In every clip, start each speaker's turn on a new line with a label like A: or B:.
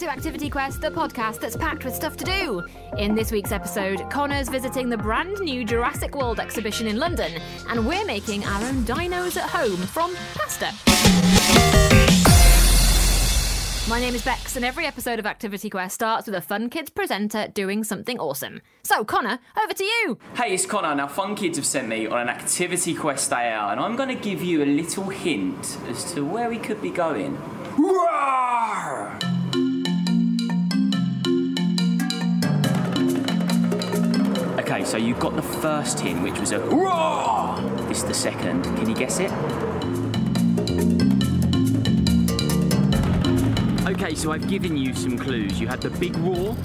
A: to Activity Quest, the podcast that's packed with stuff to do. In this week's episode, Connor's visiting the brand new Jurassic World exhibition in London, and we're making our own dinos at home from pasta. My name is Bex, and every episode of Activity Quest starts with a Fun Kids presenter doing something awesome. So, Connor, over to you.
B: Hey, it's Connor. Now, Fun Kids have sent me on an Activity Quest day out, and I'm going to give you a little hint as to where we could be going. Okay, so you got the first hint, which was a roar. This is the second. Can you guess it? Okay, so I've given you some clues. You had the big roar,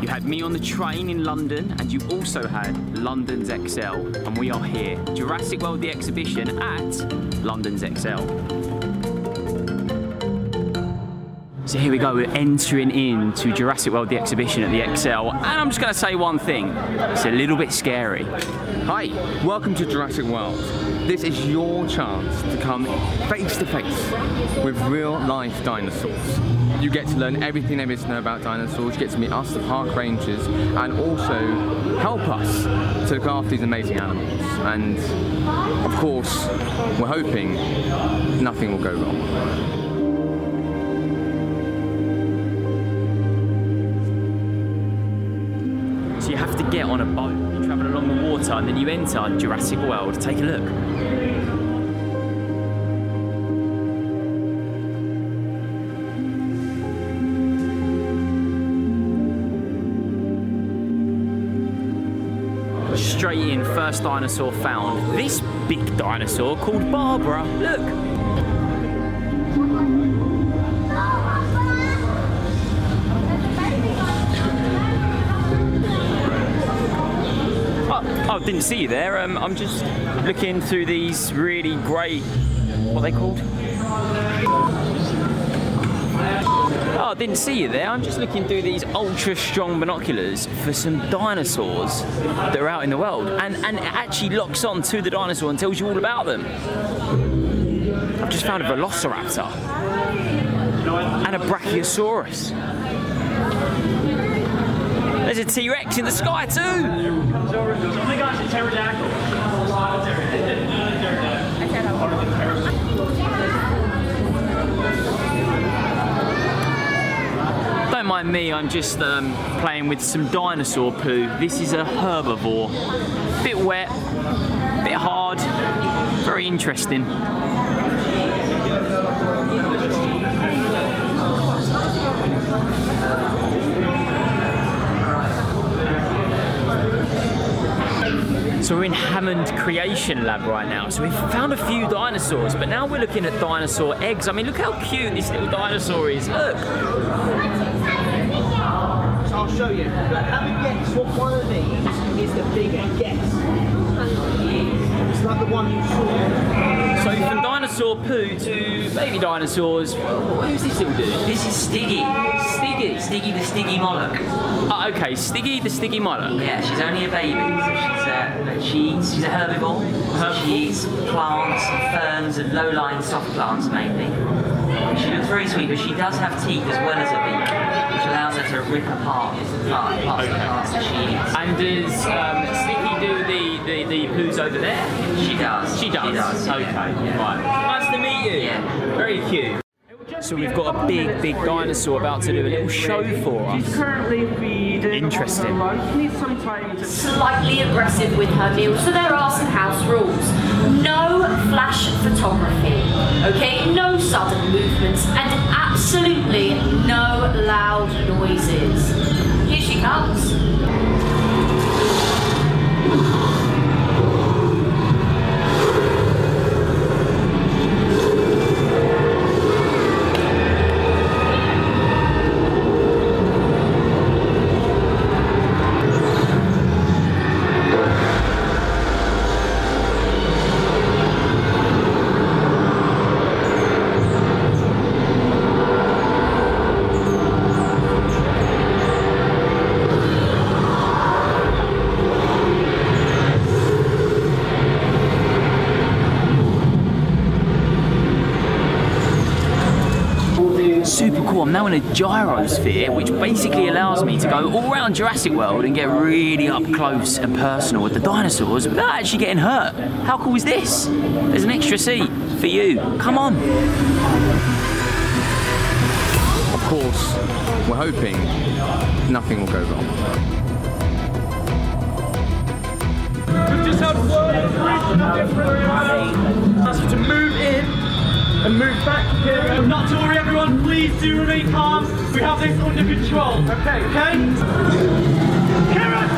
B: you had me on the train in London, and you also had London's ExCeL. And we are here. Jurassic World the exhibition at London's ExCeL. So here we go, we're entering into Jurassic World the exhibition at the ExCeL, and I'm just going to say one thing it's a little bit scary.
C: Hi, welcome to Jurassic World. This is your chance to come face to face with real life dinosaurs. You get to learn everything there is to know about dinosaurs, you get to meet us, the park rangers, and also help us to look after these amazing animals. And of course, we're hoping nothing will go wrong.
B: Have to get on a boat, you travel along the water, and then you enter Jurassic World. Take a look. Straight in, first dinosaur found. This big dinosaur called Barbara. Look. Oh, oh, didn't see you there. Um, I'm just looking through these really great. What they called? Oh, I didn't see you there. I'm just looking through these ultra strong binoculars for some dinosaurs that are out in the world. And, and it actually locks on to the dinosaur and tells you all about them. I've just found a velociraptor and a brachiosaurus. There's a T Rex in the sky too.
D: Oh my gosh, a pterodactyl.
B: Don't mind me, I'm just um, playing with some dinosaur poo. This is a herbivore. Bit wet, bit hard, very interesting. So we're in Hammond Creation Lab right now. So we've found a few dinosaurs, but now we're looking at dinosaur eggs. I mean, look how cute this little dinosaur is. Look.
E: I'll show you. But have a guess what one of these is the bigger guess. It's like the one you saw.
B: So from dinosaur poo to baby dinosaurs, who's this little dude?
F: This is Stiggy.
B: Stiggy.
F: Stiggy the Stygimoloch.
B: Oh, okay, Stiggy the Stiggy Mother.
F: Yeah, she's only a baby, so she's a, she she's a herbivore. So she eats plants, and ferns, and low-lying soft plants mainly. She looks very sweet, but she does have teeth as well as a beak, which allows her to rip apart part- parts of the plants that she eats.
B: And is um, Sticky do the, the, the poos over there?
F: She does.
B: She does.
F: She does.
B: Okay,
F: yeah.
B: right. Nice to meet you.
F: Yeah.
B: Very cute. So we've got a big, big dinosaur about to do a little show for us.
E: She's currently feeding
B: Interesting.
E: on her own. Needs some time to
G: slightly aggressive with her meals, so there are some house rules. No flash photography, okay? No sudden movements, and absolutely no loud noises.
B: Now in a gyrosphere, which basically allows me to go all around Jurassic World and get really up close and personal with the dinosaurs without actually getting hurt. How cool is this? There's an extra seat for you. Come on.
C: Of course, we're hoping nothing will go wrong.
D: We've just had word to move in and move back here. Not to worry, everyone. Please do remain calm. We have this under control. Okay. Okay. Kieran.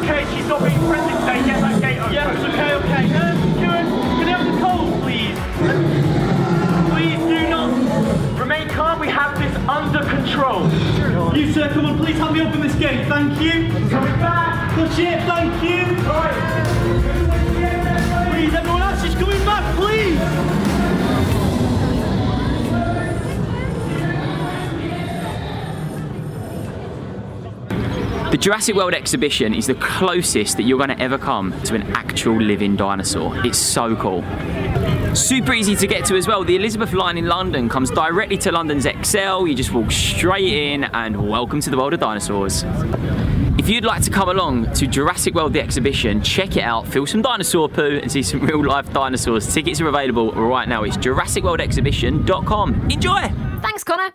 D: Okay, she's not being friendly today. Get that gate open. Yes. Okay. Okay. Um, Kieran, can you have the cold, please? Please do not remain calm. We have this under control. You sir, come on. Please help me open this gate. Thank you. Coming back. Push it. Thank you. Please,
B: The Jurassic World exhibition is the closest that you're going to ever come to an actual living dinosaur. It's so cool. Super easy to get to as well. The Elizabeth line in London comes directly to London's ExCeL. You just walk straight in and welcome to the world of dinosaurs. If you'd like to come along to Jurassic World the exhibition, check it out, feel some dinosaur poo and see some real life dinosaurs. Tickets are available right now. It's JurassicWorldExhibition.com. Enjoy!
A: Thanks, Connor.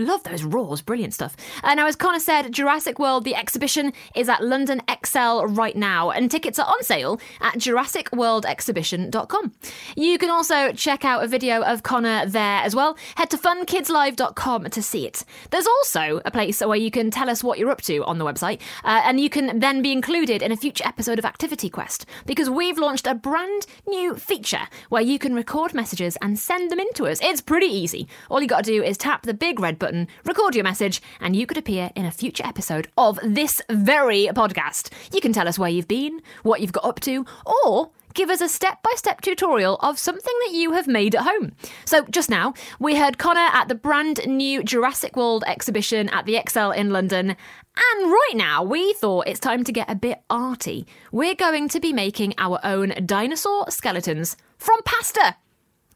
A: Love those roars, brilliant stuff. Uh, now, as Connor said, Jurassic World the exhibition is at London ExCeL right now, and tickets are on sale at JurassicWorldExhibition.com. You can also check out a video of Connor there as well. Head to funkidslive.com to see it. There's also a place where you can tell us what you're up to on the website, uh, and you can then be included in a future episode of Activity Quest because we've launched a brand new feature where you can record messages and send them in to us. It's pretty easy. All you got to do is tap the big red button, record your message, and you could appear in a future episode of this very podcast. You can tell us where you've been, what you've got up to, or give us a step by step tutorial of something that you have made at home. So, just now, we heard Connor at the brand new Jurassic World exhibition at the ExCeL in London. And right now, we thought it's time to get a bit arty. We're going to be making our own dinosaur skeletons from pasta.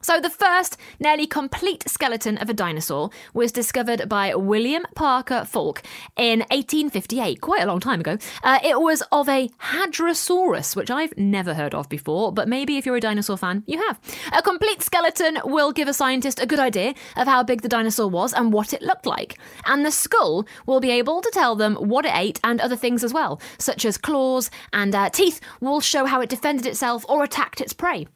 A: So, the first nearly complete skeleton of a dinosaur was discovered by William Parker Foulke in 1858, quite a long time ago. Uh, it was of a Hadrosaurus, which I've never heard of before, but maybe if you're a dinosaur fan, you have. A complete skeleton will give a scientist a good idea of how big the dinosaur was and what it looked like. And the skull will be able to tell them what it ate and other things as well, such as claws and uh, teeth will show how it defended itself or attacked its prey.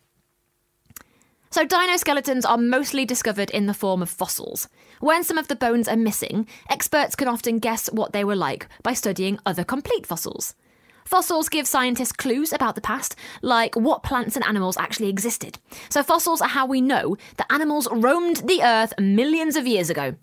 A: So, dino skeletons are mostly discovered in the form of fossils. When some of the bones are missing, experts can often guess what they were like by studying other complete fossils. Fossils give scientists clues about the past, like what plants and animals actually existed. So, fossils are how we know that animals roamed the earth millions of years ago.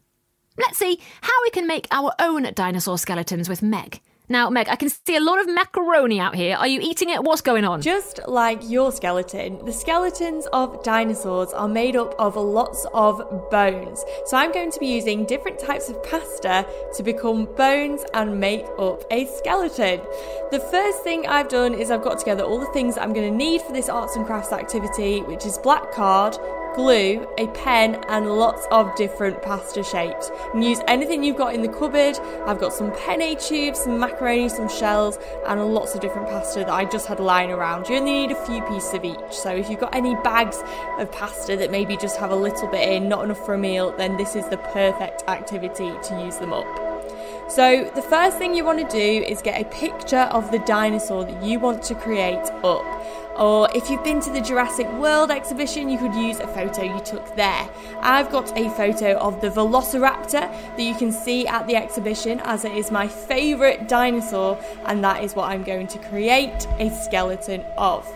A: Let's see how we can make our own dinosaur skeletons with Meg. Now, Meg, I can see a lot of macaroni out here. Are you eating it? What's going on?
H: Just like your skeleton, the skeletons of dinosaurs are made up of lots of bones. So I'm going to be using different types of pasta to become bones and make up a skeleton. The first thing I've done is I've got together all the things I'm going to need for this arts and crafts activity, which is black card, glue, a pen, and lots of different pasta shapes. Can use anything you've got in the cupboard. I've got some penne tubes, some macaroni, some shells, and lots of different pasta that I just had lying around. You only need a few pieces of each. So if you've got any bags of pasta that maybe just have a little bit in, not enough for a meal, then this is the perfect activity to use them up. So, the first thing you want to do is get a picture of the dinosaur that you want to create up. Or if you've been to the Jurassic World exhibition, you could use a photo you took there. I've got a photo of the Velociraptor that you can see at the exhibition, as it is my favourite dinosaur, and that is what I'm going to create a skeleton of.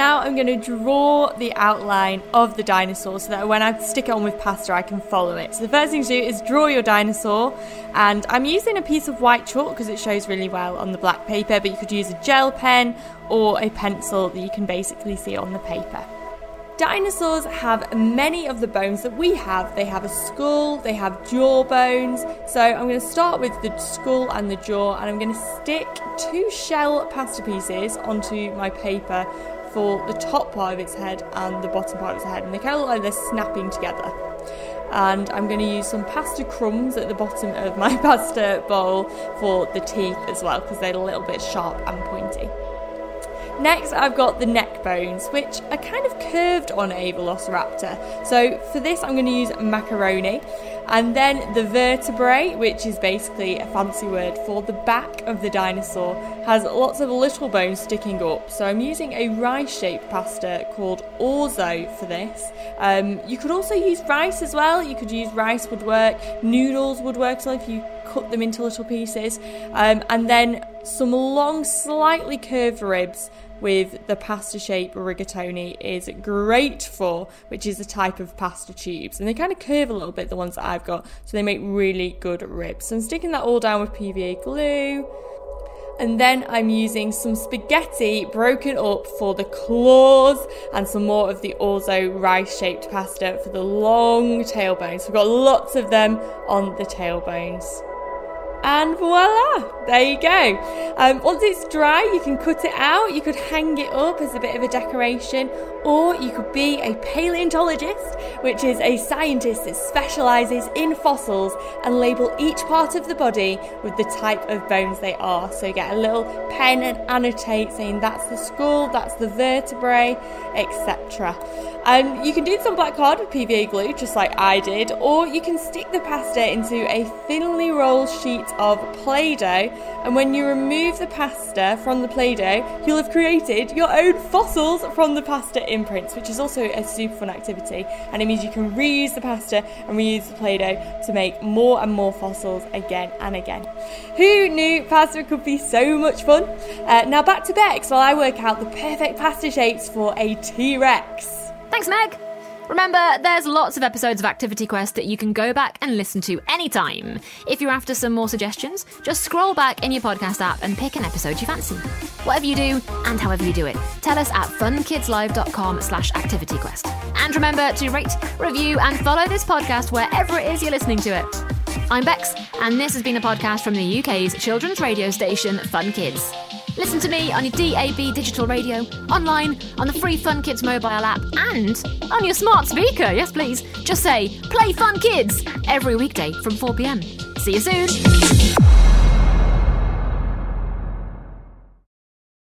H: Now I'm going to draw the outline of the dinosaur so that when I stick it on with pasta I can follow it. So the first thing to do is draw your dinosaur and I'm using a piece of white chalk because it shows really well on the black paper but you could use a gel pen or a pencil that you can basically see on the paper. Dinosaurs have many of the bones that we have. They have a skull, they have jaw bones. So I'm going to start with the skull and the jaw, and I'm going to stick two shell pasta pieces onto my paper for the top part of its head and the bottom part of its head, and they kind of look like they're snapping together. and I'm going to use some pasta crumbs at the bottom of my pasta bowl for the teeth as well because they're a little bit sharp and pointy. Next, I've got the neck bones, which are kind of curved on a velociraptor. So for this, I'm going to use macaroni. And then the vertebrae, which is basically a fancy word for the back of the dinosaur, has lots of little bones sticking up. So I'm using a rice shaped pasta called orzo for this. Um, you could also use rice as well. You could use rice would work, noodles would work well if you cut them into little pieces. Um, and then some long, slightly curved ribs with the pasta shape rigatoni is great for, which is a type of pasta tubes. And they kind of curve a little bit, the ones that I've got, so they make really good ribs. So I'm sticking that all down with PVA glue. And then I'm using some spaghetti broken up for the claws and some more of the orzo rice shaped pasta for the long tailbones. We've got lots of them on the tailbones. And voila, there you go. Um, once it's dry, you can cut it out. You could hang it up as a bit of a decoration, or you could be a paleontologist, which is a scientist that specialises in fossils and label each part of the body with the type of bones they are. So you get a little pen and annotate saying that's the skull, that's the vertebrae, etc. Um, you can do this on black card with PVA glue, just like I did, or you can stick the pasta into a thinly rolled sheet of Play Doh, and when you remove the pasta from the Play Doh, you'll have created your own fossils from the pasta imprints, which is also a super fun activity. And it means you can reuse the pasta and reuse the Play Doh to make more and more fossils again and again. Who knew pasta could be so much fun? Uh, now back to Bex while I work out the perfect pasta shapes for a T Rex.
A: Thanks, Meg. Remember, there's lots of episodes of Activity Quest that you can go back and listen to anytime. If you're after some more suggestions, just scroll back in your podcast app and pick an episode you fancy. Whatever you do and however you do it, tell us at funkidslive.com slash activityquest. And remember to rate, review, and follow this podcast wherever it is you're listening to it. I'm Bex, and this has been a podcast from the UK's children's radio station, Fun Kids. Listen to me on your DAB digital radio, online, on the free Fun Kids mobile app, and on your smart speaker. Yes, please. Just say, play Fun Kids every weekday from 4 pm. See you soon.